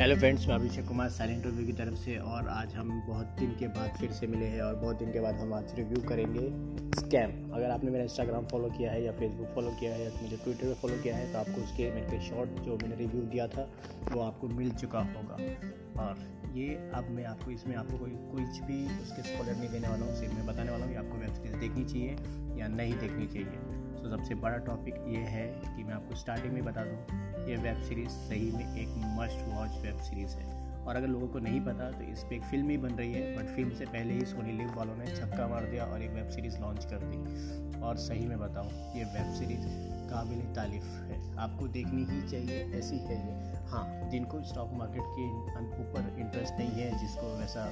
Hello friends मैं Abhishek Kumar silent review की तरफ़ से और आज हम बहुत दिन के बाद फिर से मिले हैं और बहुत दिन के बाद हम आज रिव्यू करेंगे स्कैम अगर आपने मेरा इंस्टाग्राम फॉलो किया है या फेसबुक फॉलो किया है या मुझे ट्विटर पे फॉलो किया है तो आपको उसके मेरे पे शॉर्ट जो मैंने रिव्यू दिया था, वो आपको मिल चुका होगा। और ये अब मैं आपको, इसमें आपको कोई, कुछ भी उसके स्पॉलर नहीं देने वाला हूँ, सिर्फ़ मैं बताने वाला हूँ कि आपको वेब सीरीज़ देखनी चाहिए या नहीं देखनी चाहिए। तो सबसे बड़ा टॉपिक ये है कि मैं आपको स्टार्टिंग में बता दूँ, ये वेब सीरीज़ सही में एक मस्ट वॉच वेब सीरीज़ है। और अगर लोगों को नहीं पता तो इस पर एक फ़िल्म ही बन रही है बट फ़िल्म से पहले ही सोनी लिव वालों ने छक्का मार दिया और एक वेब सीरीज़ लॉन्च कर दी। और सही में बताऊँ, ये वेब सीरीज़ काबिल तारीफ़ है। आपको देखनी ही चाहिए, ऐसी है ये। हाँ जिनको स्टॉक मार्केट के ऊपर इंटरेस्ट नहीं है, जिसको वैसा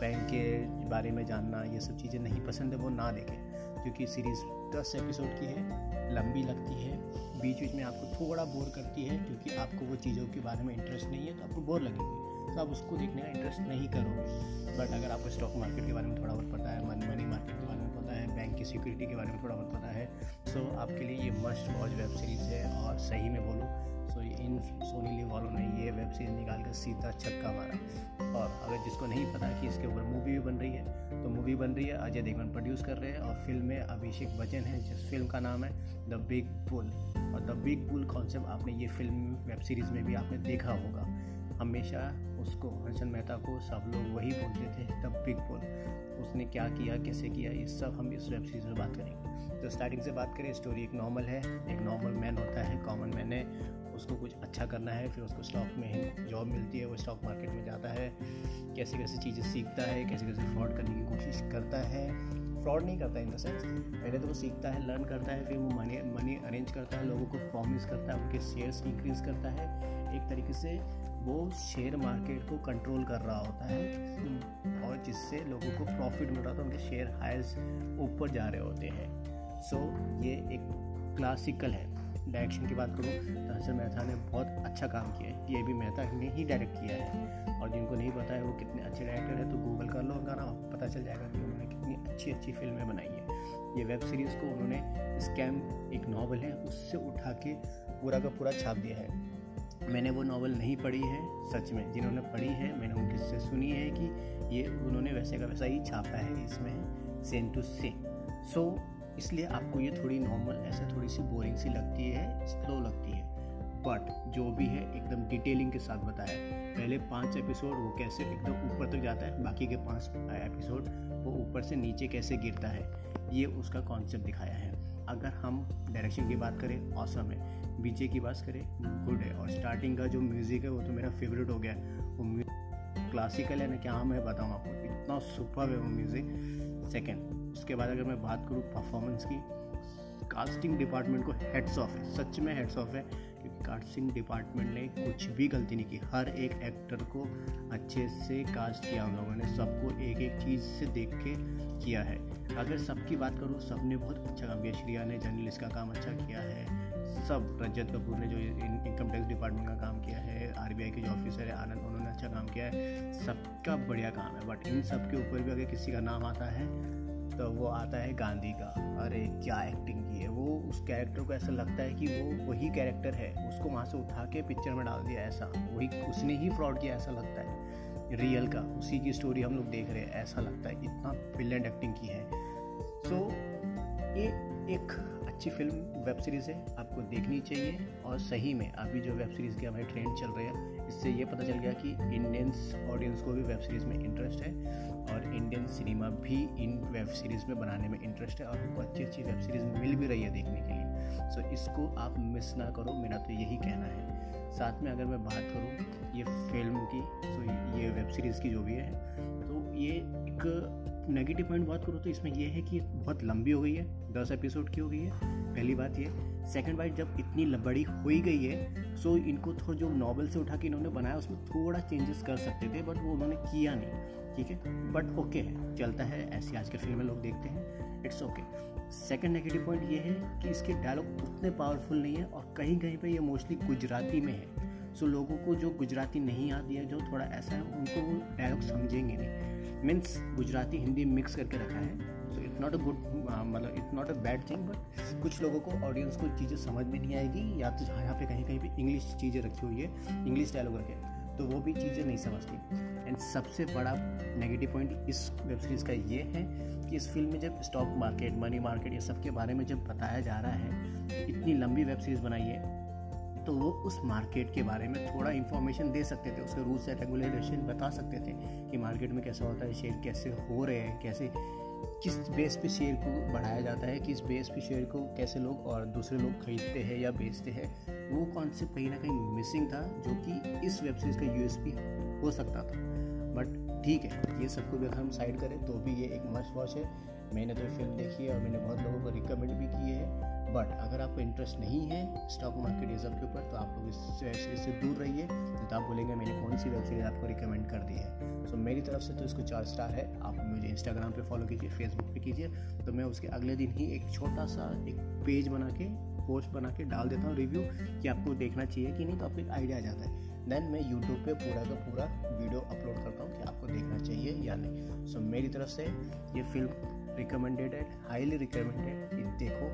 बैंक के बारे में जानना, ये सब चीज़ें नहीं पसंद है, वो ना देखें। क्योंकि सीरीज़ दस एपिसोड की है, लंबी लगती है, बीच बीच में आपको थोड़ा बोर करती है क्योंकि आपको वो चीज़ों के बारे में इंटरेस्ट नहीं है तो आपको बोर लगेगी। तो आप उसको देखने का इंटरेस्ट नहीं करोगे। बट अगर आपको स्टॉक मार्केट के बारे में थोड़ा बहुत पता है मनी मनी मार्केट के बारे में पता है बैंक की सिक्योरिटी के बारे में थोड़ा बहुत पता है तो आपके लिए ये मस्ट वॉच वेब सीरीज़ है और सही में बोलूँ सो इन सोनी लिव वालों ने ये वेब सीरीज़ निकाल कर सीधा छक्का मारा। और अगर जिसको नहीं पता कि इसके ऊपर मूवी भी बन रही है तो मूवी बन रही है, अजय देवगन प्रोड्यूस कर रहे हैं और फ़िल्म में अभिषेक बच्चन है, जिस फ़िल्म का नाम है द बिग पुल और द बिग पुल कॉन्सेप्ट आपने ये फ़िल्म वेब सीरीज़ में भी आपने देखा होगा। हमेशा उसको हर्षन मेहता को सब लोग वही बोलते थे द बिग पुल उसने क्या किया, कैसे किया, ये सब हम इस वेब सीरीज़ में बात करेंगे। तो स्टार्टिंग से बात करें स्टोरी एक नॉर्मल है, एक नॉर्मल मैन होता है कॉमन मैन है। उसको कुछ अच्छा करना है फिर उसको स्टॉक में जॉब मिलती है वो स्टॉक मार्केट में जाता है कैसे कैसे चीज़ें सीखता है कैसे कैसे फ्रॉड करने की कोशिश करता है। फ्रॉड नहीं करता इन द सेंस पहले तो वो सीखता है लर्न करता है फिर वो मनी मनी अरेंज करता है लोगों को प्रॉमिस करता है उनके शेयर्स इंक्रीज करता है। एक तरीके से वो शेयर मार्केट को कंट्रोल कर रहा होता है और जिससे लोगों को प्रॉफिट मिल रहा था उनके शेयर हाइज ऊपर जा रहे होते हैं। सो so, ये एक क्लासिकल है। डायरेक्शन की बात करूँ तो हर्षद मेहता ने बहुत अच्छा काम किया है। ये भी मेहता ने ही डायरेक्ट किया है। और जिनको नहीं पता है, वो कितने अच्छे डायरेक्टर है तो गूगल कर लो उनका नाम, पता चल जाएगा कि उन्होंने कितनी अच्छी अच्छी फ़िल्में बनाई है। ये वेब सीरीज़ को उन्होंने स्कैम एक नावल है, उससे उठा के पूरा का पूरा छाप दिया है। मैंने वो नावल नहीं पढ़ी है, सच में। जिन्होंने पढ़ी है, मैंने उनके से सुनी है कि ये उन्होंने वैसे का वैसा ही छापा है इसमें सेम टू से सो इसलिए आपको ये थोड़ी नॉर्मल ऐसा थोड़ी सी बोरिंग सी लगती है स्लो लगती है। बट जो भी है, एकदम डिटेलिंग के साथ बताया। पहले पाँच एपिसोड वो कैसे एकदम ऊपर तक जाता है, बाकी के पाँच एपिसोड वो ऊपर से नीचे कैसे गिरता है, ये उसका कॉन्सेप्ट दिखाया है। अगर हम डायरेक्शन की बात करें औसम है। बीचे की बात करें गुड है। और स्टार्टिंग का जो म्यूज़िक है, वो तो मेरा फेवरेट हो गया। वो क्लासिकल है ना, क्या मैं बताऊँ आपको? इतना सुपर है वो म्यूज़िक सेकेंड उसके बाद अगर मैं बात करूँ परफॉर्मेंस की कास्टिंग डिपार्टमेंट को हेड्स ऑफ़ है। सच में हेड्स ऑफ़ है क्योंकि कास्टिंग डिपार्टमेंट ने कुछ भी गलती नहीं की। हर एक एक्टर को अच्छे से कास्ट किया उन लोगों ने सबको एक एक चीज़ से देख के किया है। अगर सबकी बात करूँ सबने बहुत अच्छा काम किया। श्रिया ने, जर्नलिस्ट का काम अच्छा किया है। सब रजत कपूर ने जो इनकम टैक्स डिपार्टमेंट का काम किया है आरबीआई के जो ऑफिसर है आनंद उन्होंने अच्छा काम किया है। सबका बढ़िया काम है बट इन सब के ऊपर भी अगर किसी का नाम आता है तो वो आता है गांधी का। अरे क्या एक्टिंग की है? वो उस कैरेक्टर को ऐसा लगता है कि वो वही कैरेक्टर है। उसको वहाँ से उठा के पिक्चर में डाल दिया ऐसा। वही उसने ही फ्रॉड किया ऐसा लगता है। रियल का उसी की स्टोरी हम लोग देख रहे हैं ऐसा लगता है। इतना ब्रिलियंट एक्टिंग की है। सो so, ये एक अच्छी फ़िल्म, वेब सीरीज़ है, आपको देखनी चाहिए। और सही में, अभी जो वेब सीरीज़ के हमारे ट्रेंड चल रहे हैं, इससे ये पता चल गया कि इंडियंस ऑडियंस को भी वेब सीरीज़ में इंटरेस्ट है। और इंडियन सिनेमा भी इन वेब सीरीज़ में बनाने में इंटरेस्ट है और उनको अच्छी अच्छी वेब सीरीज़ मिल भी रही है देखने के लिए। सो इसको आप मिस ना करो, मेरा तो यही कहना है। साथ में अगर मैं बात करूँ, ये फ़िल्म की तो ये वेब सीरीज़ की जो भी है तो ये एक नेगेटिव पॉइंट बात करूँ तो इसमें यह है कि बहुत लंबी हो गई है, दस एपिसोड की हो गई है, पहली बात ये। सेकंड बात, जब इतनी बड़ी हो ही गई है सो इनको थोड़ा जो नॉवल से उठा के इन्होंने बनाया, उसमें थोड़ा चेंजेस कर सकते थे बट वो उन्होंने किया नहीं, ठीक है? बट ओके है, चलता है, ऐसी आजकल फ़िल्में लोग देखते हैं it's okay second negative point ये है कि इसके डायलॉग उतने पावरफुल नहीं है, और कहीं कहीं पर ये मोस्टली गुजराती में है। सो लोगों को जो गुजराती नहीं आती है, जो थोड़ा ऐसा है, उनको वो डायलॉग समझेंगे नहीं। मीन्स गुजराती हिंदी मिक्स करके रखा है। So it's not a good मतलब it's not a bad thing but कुछ लोगों को ऑडियंस को चीज़ें समझ में नहीं आएगी, या तो यहाँ पे कहीं कहीं पे इंग्लिश चीज़ें रखी हुई है इंग्लिश डायलॉग रखे तो वो भी चीज़ें नहीं समझती। एंड सबसे बड़ा नेगेटिव पॉइंट इस वेब सीरीज़ का ये है कि इस फ़िल्म में जब स्टॉक मार्केट मनी मार्केट ये सब के बारे में जब बताया जा रहा है इतनी लंबी वेब सीरीज़ बनाई है तो वो उस मार्केट के बारे में थोड़ा इन्फॉर्मेशन दे सकते थे, उसके रूल्स एंड रेगुलेशन बता सकते थे कि मार्केट में कैसा होता है शेयर कैसे हो रहे हैं, कैसे, किस बेस पे शेयर को बढ़ाया जाता है, किस बेस पे शेयर को कैसे लोग और दूसरे लोग खरीदते हैं या बेचते हैं, वो कॉन्सेप्ट कहीं ना कहीं मिसिंग था, जो कि इस वेब सीरीज़ का यूएसपी हो सकता था। बट ठीक है, ये सब कुछ अगर हम साइड करें तो भी ये एक मस्ट वॉच है। मैंने तो फ़िल्म देखी है और मैंने बहुत लोगों को रिकमेंड भी की है। बट अगर आपको इंटरेस्ट नहीं है स्टॉक मार्केट ये सब के ऊपर तो आप लोग इस सीरीज़ से दूर रहिए। तो आप बोलेंगे मैंने कौन सी वेब सीरीज़ आपको रिकमेंड कर दी है? सो so, मेरी तरफ़ से तो इसको चार स्टार है। आप मुझे इंस्टाग्राम पे फॉलो कीजिए फेसबुक पे कीजिए। तो मैं उसके अगले दिन ही एक छोटा सा एक पेज बना के पोस्ट बना के डाल देता हूँ रिव्यू कि आपको देखना चाहिए कि नहीं तो आपको एक आइडिया आ जाता है। देन मैं यूट्यूब पे पूरा का पूरा वीडियो अपलोड करता हूँ कि आपको देखना चाहिए या नहीं। सो so, मेरी तरफ़ से ये फ़िल्म रिकमेंडेड है हाईली रिकमेंडेड देखो।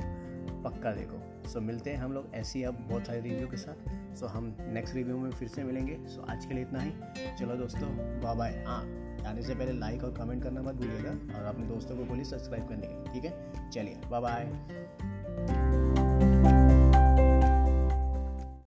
पक्का देखो। सो so, मिलते हैं हम लोग ऐसी अब बहुत सारे रिव्यू के साथ। सो so, हम नेक्स्ट रिव्यू में फिर से मिलेंगे। सो so, आज के लिए इतना ही। चलो दोस्तों बाय बाय हाँ जाने से पहले लाइक और कमेंट करना मत भूलिएगा और अपने दोस्तों को बोलिए सब्सक्राइब करने के लिए ठीक है? चलिए बाय बाय